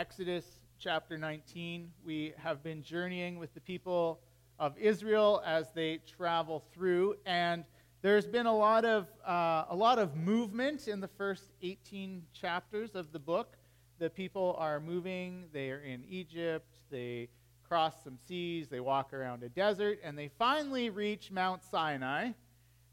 Exodus chapter 19. We have been journeying with the people of Israel as they travel through, and there's been a lot of uh, a lot of movement in the first 18 chapters of the book. The people are moving. They are in Egypt. They cross some seas. They walk around a desert, and they finally reach Mount Sinai.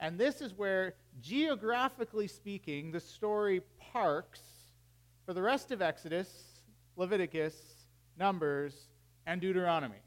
And this is where, geographically speaking, the story parks for the rest of Exodus Leviticus, Numbers, and Deuteronomy.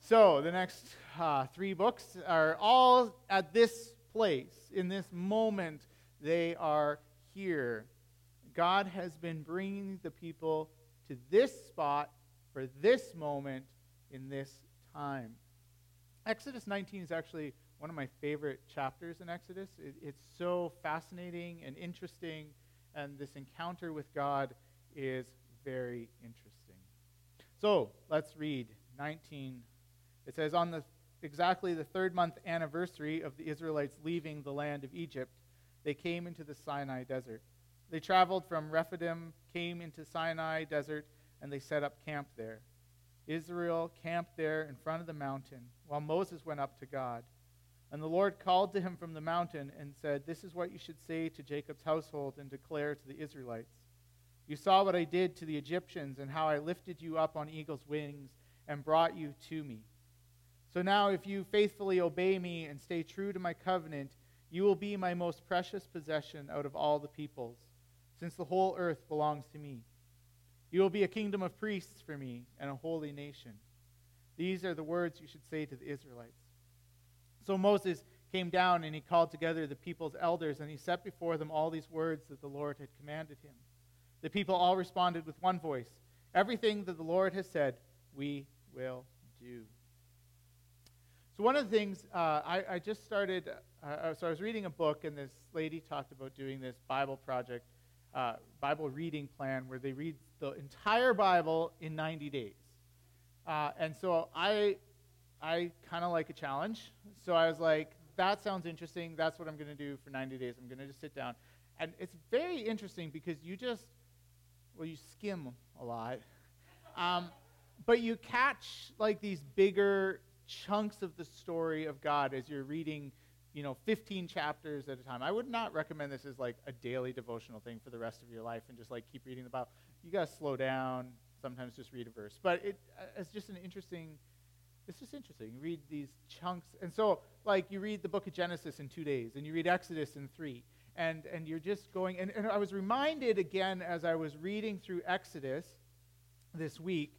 So the next uh, three books are all at this place, in this moment. They are here. God has been bringing the people to this spot for this moment in this time. Exodus 19 is actually one of my favorite chapters in Exodus. It, it's so fascinating and interesting, and this encounter with God is very interesting. So let's read 19. It says, On the exactly the third month anniversary of the Israelites leaving the land of Egypt, they came into the Sinai desert. They traveled from Rephidim, came into Sinai desert, and they set up camp there. Israel camped there in front of the mountain, while Moses went up to God. And the Lord called to him from the mountain and said, This is what you should say to Jacob's household and declare to the Israelites. You saw what I did to the Egyptians and how I lifted you up on eagle's wings and brought you to me. So now, if you faithfully obey me and stay true to my covenant, you will be my most precious possession out of all the peoples, since the whole earth belongs to me. You will be a kingdom of priests for me and a holy nation. These are the words you should say to the Israelites. So Moses came down and he called together the people's elders, and he set before them all these words that the Lord had commanded him. The people all responded with one voice Everything that the Lord has said, we will do. So, one of the things uh, I, I, just started, uh, uh, so I was reading a book, and this lady talked about doing this Bible project, uh, Bible reading plan, where they read the entire Bible in 90 days. Uh, and so I, I kind of like a challenge. So I was like, that sounds interesting. That's what I'm going to do for 90 days. I'm going to just sit down. And it's very interesting because you just well, you skim a lot. Um, but you catch like these bigger chunks of the story of God as you're reading, you know, 15 chapters at a time. I would not recommend this as like a daily devotional thing for the rest of your life and just like keep reading the Bible. You got to slow down, sometimes just read a verse. But it, uh, it's just an interesting, it's just interesting. You read these chunks. And so, like, you read the book of Genesis in two days, and you read Exodus in three and, and you're just going. And, and I was reminded again as I was reading through Exodus this week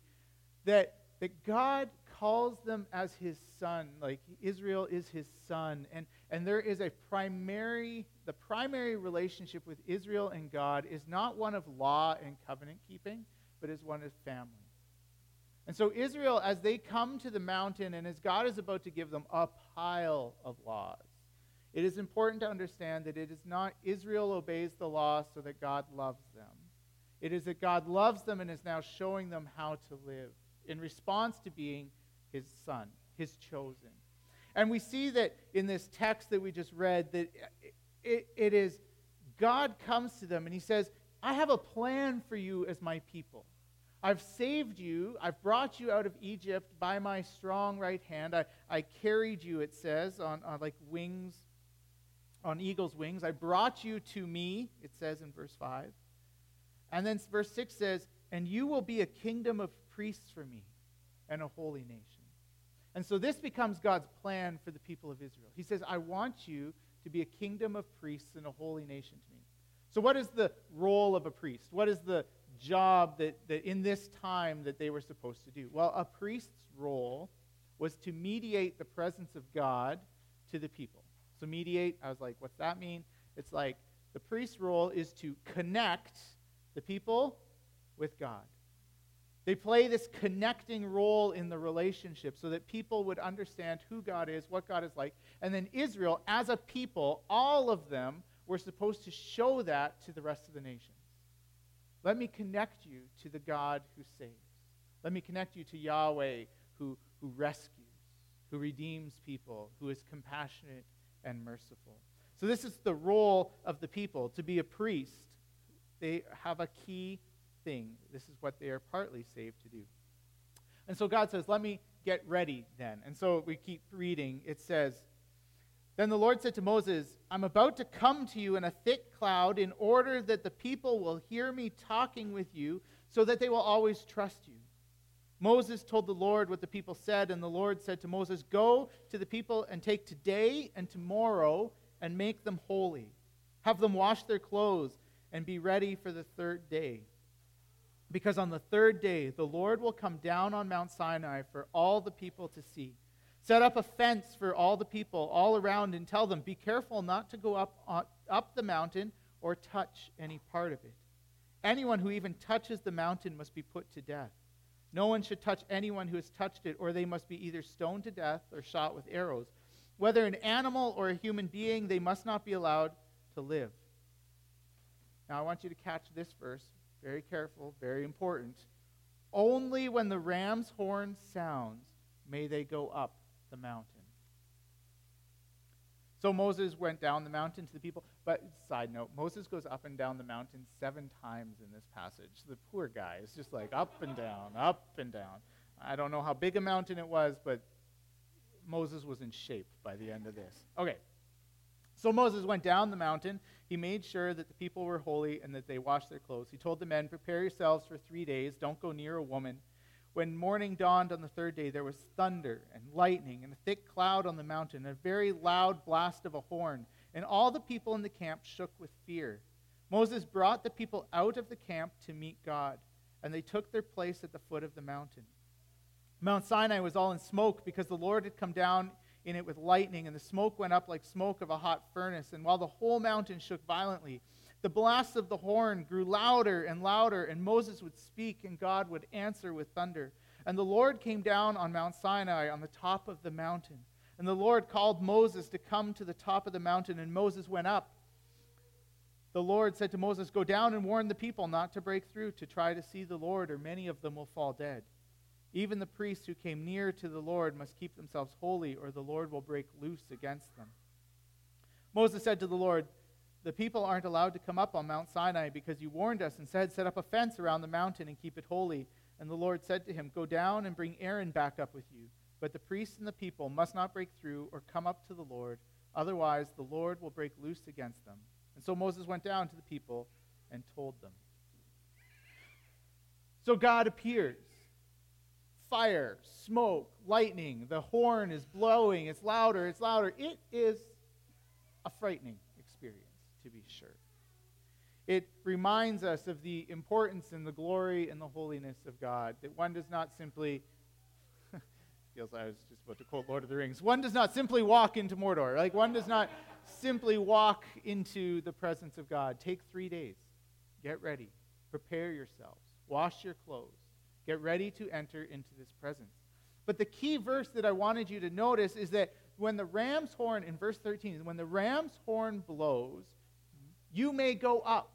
that, that God calls them as his son. Like Israel is his son. And, and there is a primary, the primary relationship with Israel and God is not one of law and covenant keeping, but is one of family. And so, Israel, as they come to the mountain and as God is about to give them a pile of laws, it is important to understand that it is not Israel obeys the law so that God loves them. It is that God loves them and is now showing them how to live in response to being his son, his chosen. And we see that in this text that we just read that it, it is God comes to them and he says, I have a plan for you as my people. I've saved you. I've brought you out of Egypt by my strong right hand. I, I carried you, it says, on, on like wings on eagle's wings. I brought you to me, it says in verse 5. And then verse 6 says, And you will be a kingdom of priests for me and a holy nation. And so this becomes God's plan for the people of Israel. He says, I want you to be a kingdom of priests and a holy nation to me. So, what is the role of a priest? What is the job that, that in this time that they were supposed to do? Well, a priest's role was to mediate the presence of God to the people. So mediate, I was like, what's that mean? It's like the priest's role is to connect the people with God. They play this connecting role in the relationship so that people would understand who God is, what God is like. And then Israel, as a people, all of them were supposed to show that to the rest of the nations. Let me connect you to the God who saves. Let me connect you to Yahweh who, who rescues, who redeems people, who is compassionate and merciful. So, this is the role of the people to be a priest. They have a key, thing. This is what they are partly saved to do. And so God says, Let me get ready then. And so we keep reading. It says, Then the Lord said to Moses, I'm about to come to you in a thick cloud in order that the people will hear me talking with you so that they will always trust you. Moses told the Lord what the people said, and the Lord said to Moses, Go to the people and take today and tomorrow and make them holy. Have them wash their clothes and be ready for the third day. Because on the third day, the Lord will come down on Mount Sinai for all the people to see. Set up a fence for all the people all around and tell them, Be careful not to go up, up the mountain or touch any part of it. Anyone who even touches the mountain must be put to death. No one should touch anyone who has touched it, or they must be either stoned to death or shot with arrows. Whether an animal or a human being, they must not be allowed to live. Now, I want you to catch this verse. Very careful, very important. Only when the ram's horn sounds may they go up the mountain. So Moses went down the mountain to the people. But, side note, Moses goes up and down the mountain seven times in this passage. The poor guy is just like up and down, up and down. I don't know how big a mountain it was, but Moses was in shape by the end of this. Okay. So Moses went down the mountain. He made sure that the people were holy and that they washed their clothes. He told the men, Prepare yourselves for three days. Don't go near a woman. When morning dawned on the third day, there was thunder and lightning and a thick cloud on the mountain, and a very loud blast of a horn. And all the people in the camp shook with fear. Moses brought the people out of the camp to meet God, and they took their place at the foot of the mountain. Mount Sinai was all in smoke because the Lord had come down in it with lightning, and the smoke went up like smoke of a hot furnace. And while the whole mountain shook violently, the blast of the horn grew louder and louder, and Moses would speak, and God would answer with thunder. And the Lord came down on Mount Sinai on the top of the mountain. And the Lord called Moses to come to the top of the mountain, and Moses went up. The Lord said to Moses, Go down and warn the people not to break through to try to see the Lord, or many of them will fall dead. Even the priests who came near to the Lord must keep themselves holy, or the Lord will break loose against them. Moses said to the Lord, The people aren't allowed to come up on Mount Sinai because you warned us and said, Set up a fence around the mountain and keep it holy. And the Lord said to him, Go down and bring Aaron back up with you. But the priests and the people must not break through or come up to the Lord, otherwise, the Lord will break loose against them. And so Moses went down to the people and told them. So God appears fire, smoke, lightning. The horn is blowing. It's louder. It's louder. It is a frightening to be sure. It reminds us of the importance and the glory and the holiness of God, that one does not simply, feels like I was just about to quote Lord of the Rings, one does not simply walk into Mordor. Like, one does not simply walk into the presence of God. Take three days. Get ready. Prepare yourselves. Wash your clothes Get ready to enter into this presence. But the key verse that I wanted you to notice is that when the ram's horn, in verse 13, when the ram's horn blows, you may go up.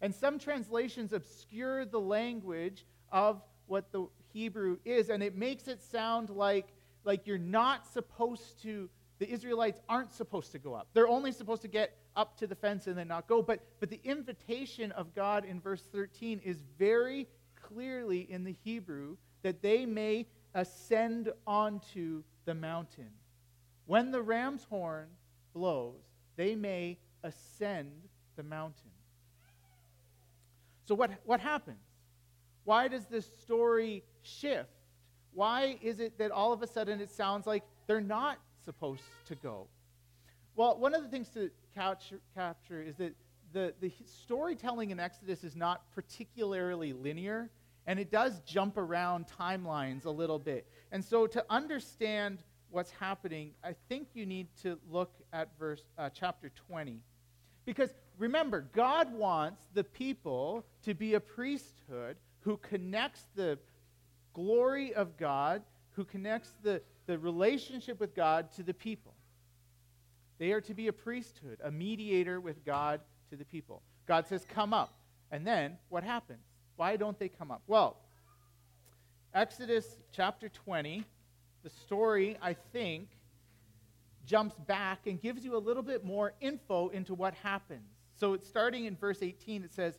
And some translations obscure the language of what the Hebrew is, and it makes it sound like, like you're not supposed to, the Israelites aren't supposed to go up. They're only supposed to get up to the fence and then not go. But, but the invitation of God in verse 13 is very clearly in the Hebrew that they may ascend onto the mountain. When the ram's horn blows, they may ascend the mountain. So, what, what happens? Why does this story shift? Why is it that all of a sudden it sounds like they're not supposed to go? Well, one of the things to capture, capture is that the, the storytelling in Exodus is not particularly linear and it does jump around timelines a little bit. And so to understand what's happening, I think you need to look at verse uh, chapter 20. Because remember, God wants the people to be a priesthood who connects the glory of God, who connects the, the relationship with God to the people. They are to be a priesthood, a mediator with God to the people. God says, Come up. And then what happens? Why don't they come up? Well, Exodus chapter 20, the story, I think, jumps back and gives you a little bit more info into what happens. So it's starting in verse 18, it says,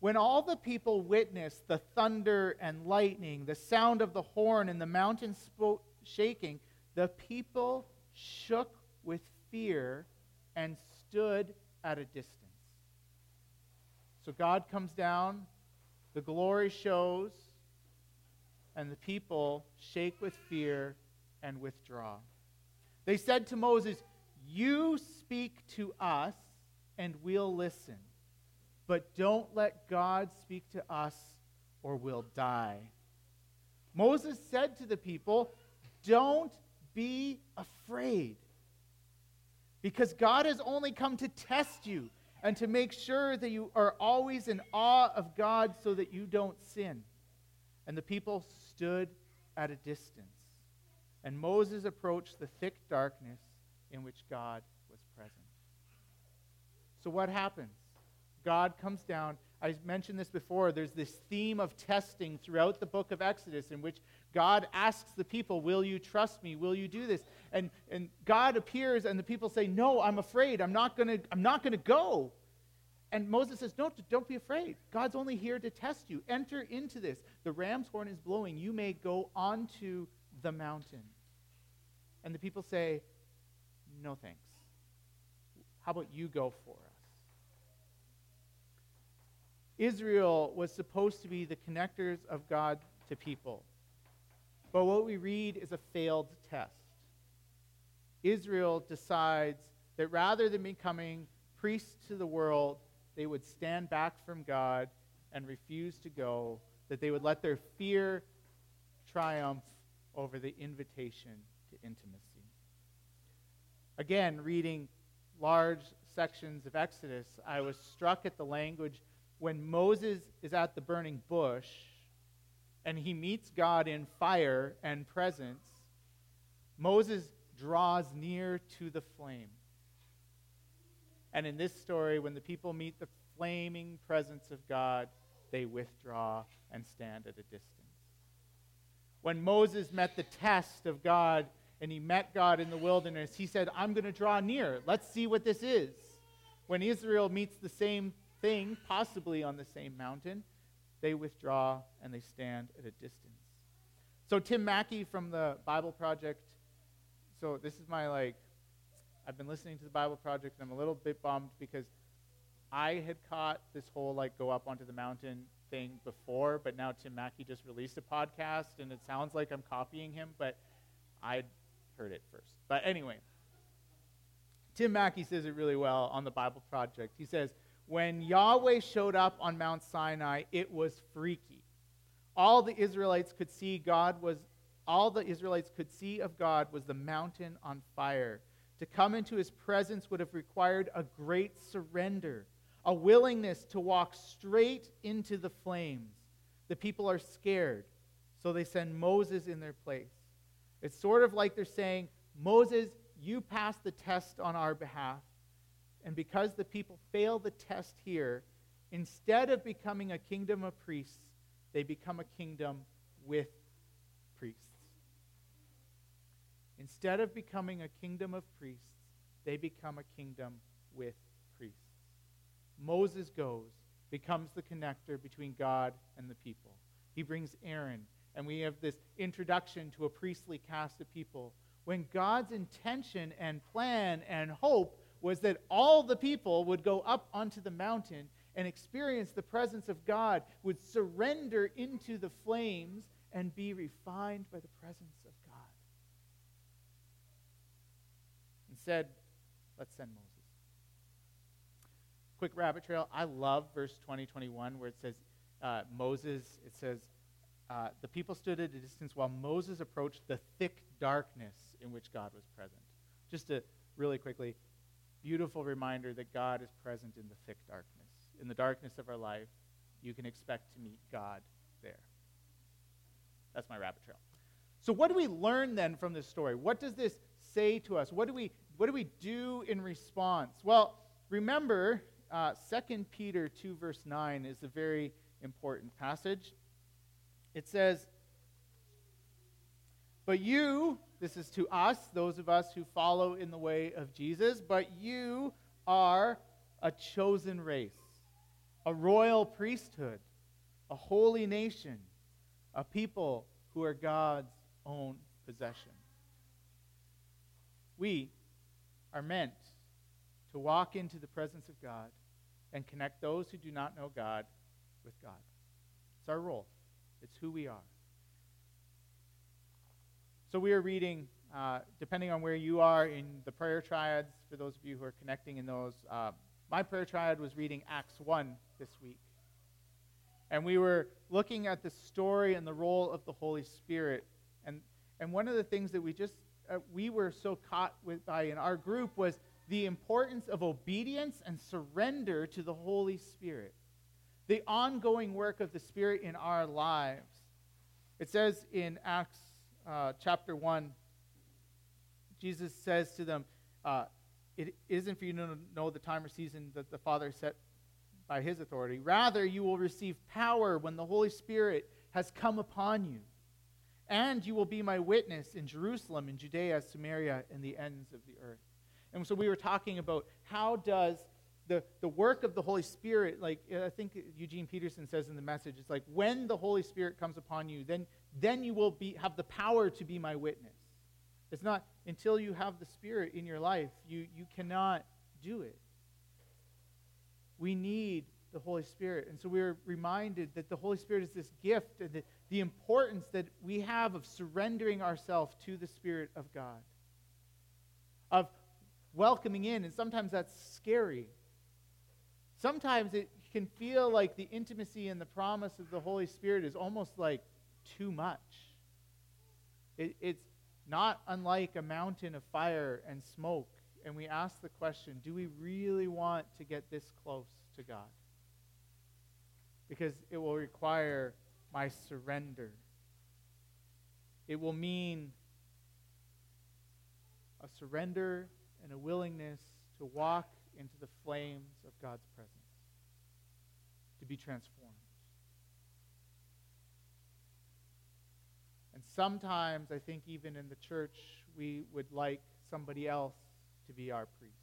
When all the people witnessed the thunder and lightning, the sound of the horn, and the mountain spo- shaking, the people shook with fear and stood at a distance. So God comes down, the glory shows, and the people shake with fear and withdraw. They said to Moses, You speak to us, and we'll listen. But don't let God speak to us, or we'll die. Moses said to the people, Don't be afraid. Because God has only come to test you and to make sure that you are always in awe of God so that you don't sin. And the people stood at a distance. And Moses approached the thick darkness in which God. So, what happens? God comes down. I mentioned this before. There's this theme of testing throughout the book of Exodus in which God asks the people, Will you trust me? Will you do this? And, and God appears, and the people say, No, I'm afraid. I'm not going to go. And Moses says, No, don't be afraid. God's only here to test you. Enter into this. The ram's horn is blowing. You may go onto the mountain. And the people say, No thanks. How about you go for us? Israel was supposed to be the connectors of God to people. But what we read is a failed test. Israel decides that rather than becoming priests to the world, they would stand back from God and refuse to go, that they would let their fear triumph over the invitation to intimacy. Again, reading large sections of Exodus, I was struck at the language when Moses is at the burning bush and he meets God in fire and presence. Moses draws near to the flame. And in this story, when the people meet the flaming presence of God, they withdraw and stand at a distance. When Moses met the test of God and he met God in the wilderness, he said, I'm going to draw near. Let's see what this is. When Israel meets the same thing, possibly on the same mountain, they withdraw and they stand at a distance. So, Tim Mackie from the Bible Project, so this is my like, I've been listening to the Bible Project and I'm a little bit bummed because I had caught this whole like go up onto the mountain thing before, but now Tim Mackie just released a podcast and it sounds like I'm copying him, but I heard it first. But anyway, Tim Mackie says it really well on the Bible Project. He says, when Yahweh showed up on Mount Sinai, it was freaky. All the Israelites could see God was all the Israelites could see of God was the mountain on fire. To come into his presence would have required a great surrender, a willingness to walk straight into the flames. The people are scared, so they send Moses in their place. It's sort of like they're saying, Moses, you passed the test on our behalf. And because the people fail the test here, instead of becoming a kingdom of priests, they become a kingdom with priests. Instead of becoming a kingdom of priests, they become a kingdom with priests. Moses goes, becomes the connector between God and the people. He brings Aaron, and we have this introduction to a priestly caste of people. When God's intention and plan and hope was that all the people would go up onto the mountain and experience the presence of God, would surrender into the flames and be refined by the presence of God. Instead, let's send Moses. Quick rabbit trail. I love verse 20, 21, where it says, uh, Moses, it says, uh, the people stood at a distance while Moses approached the thick darkness in which God was present. Just to really quickly, beautiful reminder that God is present in the thick darkness. In the darkness of our life, you can expect to meet God there. That's my rabbit trail. So, what do we learn then from this story? What does this say to us? What do we, what do, we do in response? Well, remember, uh, 2 Peter 2, verse 9 is a very important passage. It says, But you, this is to us, those of us who follow in the way of Jesus, but you are a chosen race, a royal priesthood, a holy nation, a people who are God's own possession. We are meant to walk into the presence of God and connect those who do not know God with God. It's our role, it's who we are. So we are reading, uh, depending on where you are in the prayer triads, for those of you who are connecting in those. Uh, my prayer triad was reading Acts 1 this week. And we were looking at the story and the role of the Holy Spirit. And, and one of the things that we just, uh, we were so caught with by in our group was the importance of obedience and surrender to the Holy Spirit. The ongoing work of the Spirit in our lives. It says in Acts uh, chapter 1, Jesus says to them, uh, It isn't for you to know the time or season that the Father set by his authority. Rather, you will receive power when the Holy Spirit has come upon you. And you will be my witness in Jerusalem, in Judea, Samaria, and the ends of the earth. And so we were talking about how does the, the work of the Holy Spirit, like I think Eugene Peterson says in the message, it's like when the Holy Spirit comes upon you, then, then you will be, have the power to be my witness. It's not until you have the Spirit in your life, you, you cannot do it. We need the Holy Spirit. And so we are reminded that the Holy Spirit is this gift and the, the importance that we have of surrendering ourselves to the Spirit of God, of welcoming in. And sometimes that's scary. Sometimes it can feel like the intimacy and the promise of the Holy Spirit is almost like too much. It, it's not unlike a mountain of fire and smoke and we ask the question do we really want to get this close to God? Because it will require my surrender. It will mean a surrender and a willingness to walk into the flames of God's presence, to be transformed. And sometimes, I think, even in the church, we would like somebody else to be our priest.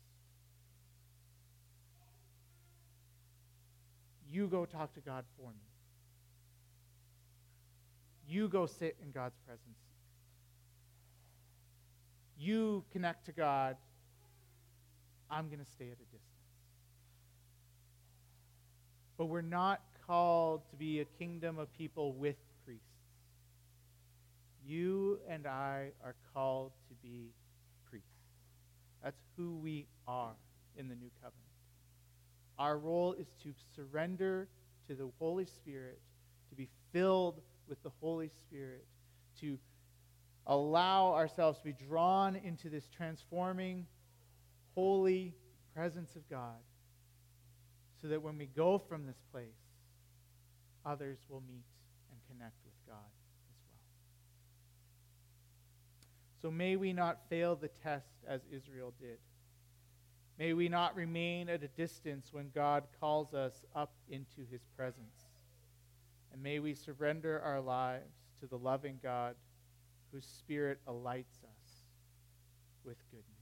You go talk to God for me. You go sit in God's presence. You connect to God. I'm going to stay at a distance. But we're not called to be a kingdom of people with priests. You and I are called to be priests. that's who we are in the new covenant. Our role is to surrender to the Holy Spirit, to be filled with the Holy Spirit, to allow ourselves to be drawn into this transforming, holy presence of God, so that when we go from this place, others will meet and connect with God. As well. So may we not fail the test as Israel did. May we not remain at a distance when God calls us up into his presence. And may we surrender our lives to the loving God whose spirit alights us with goodness.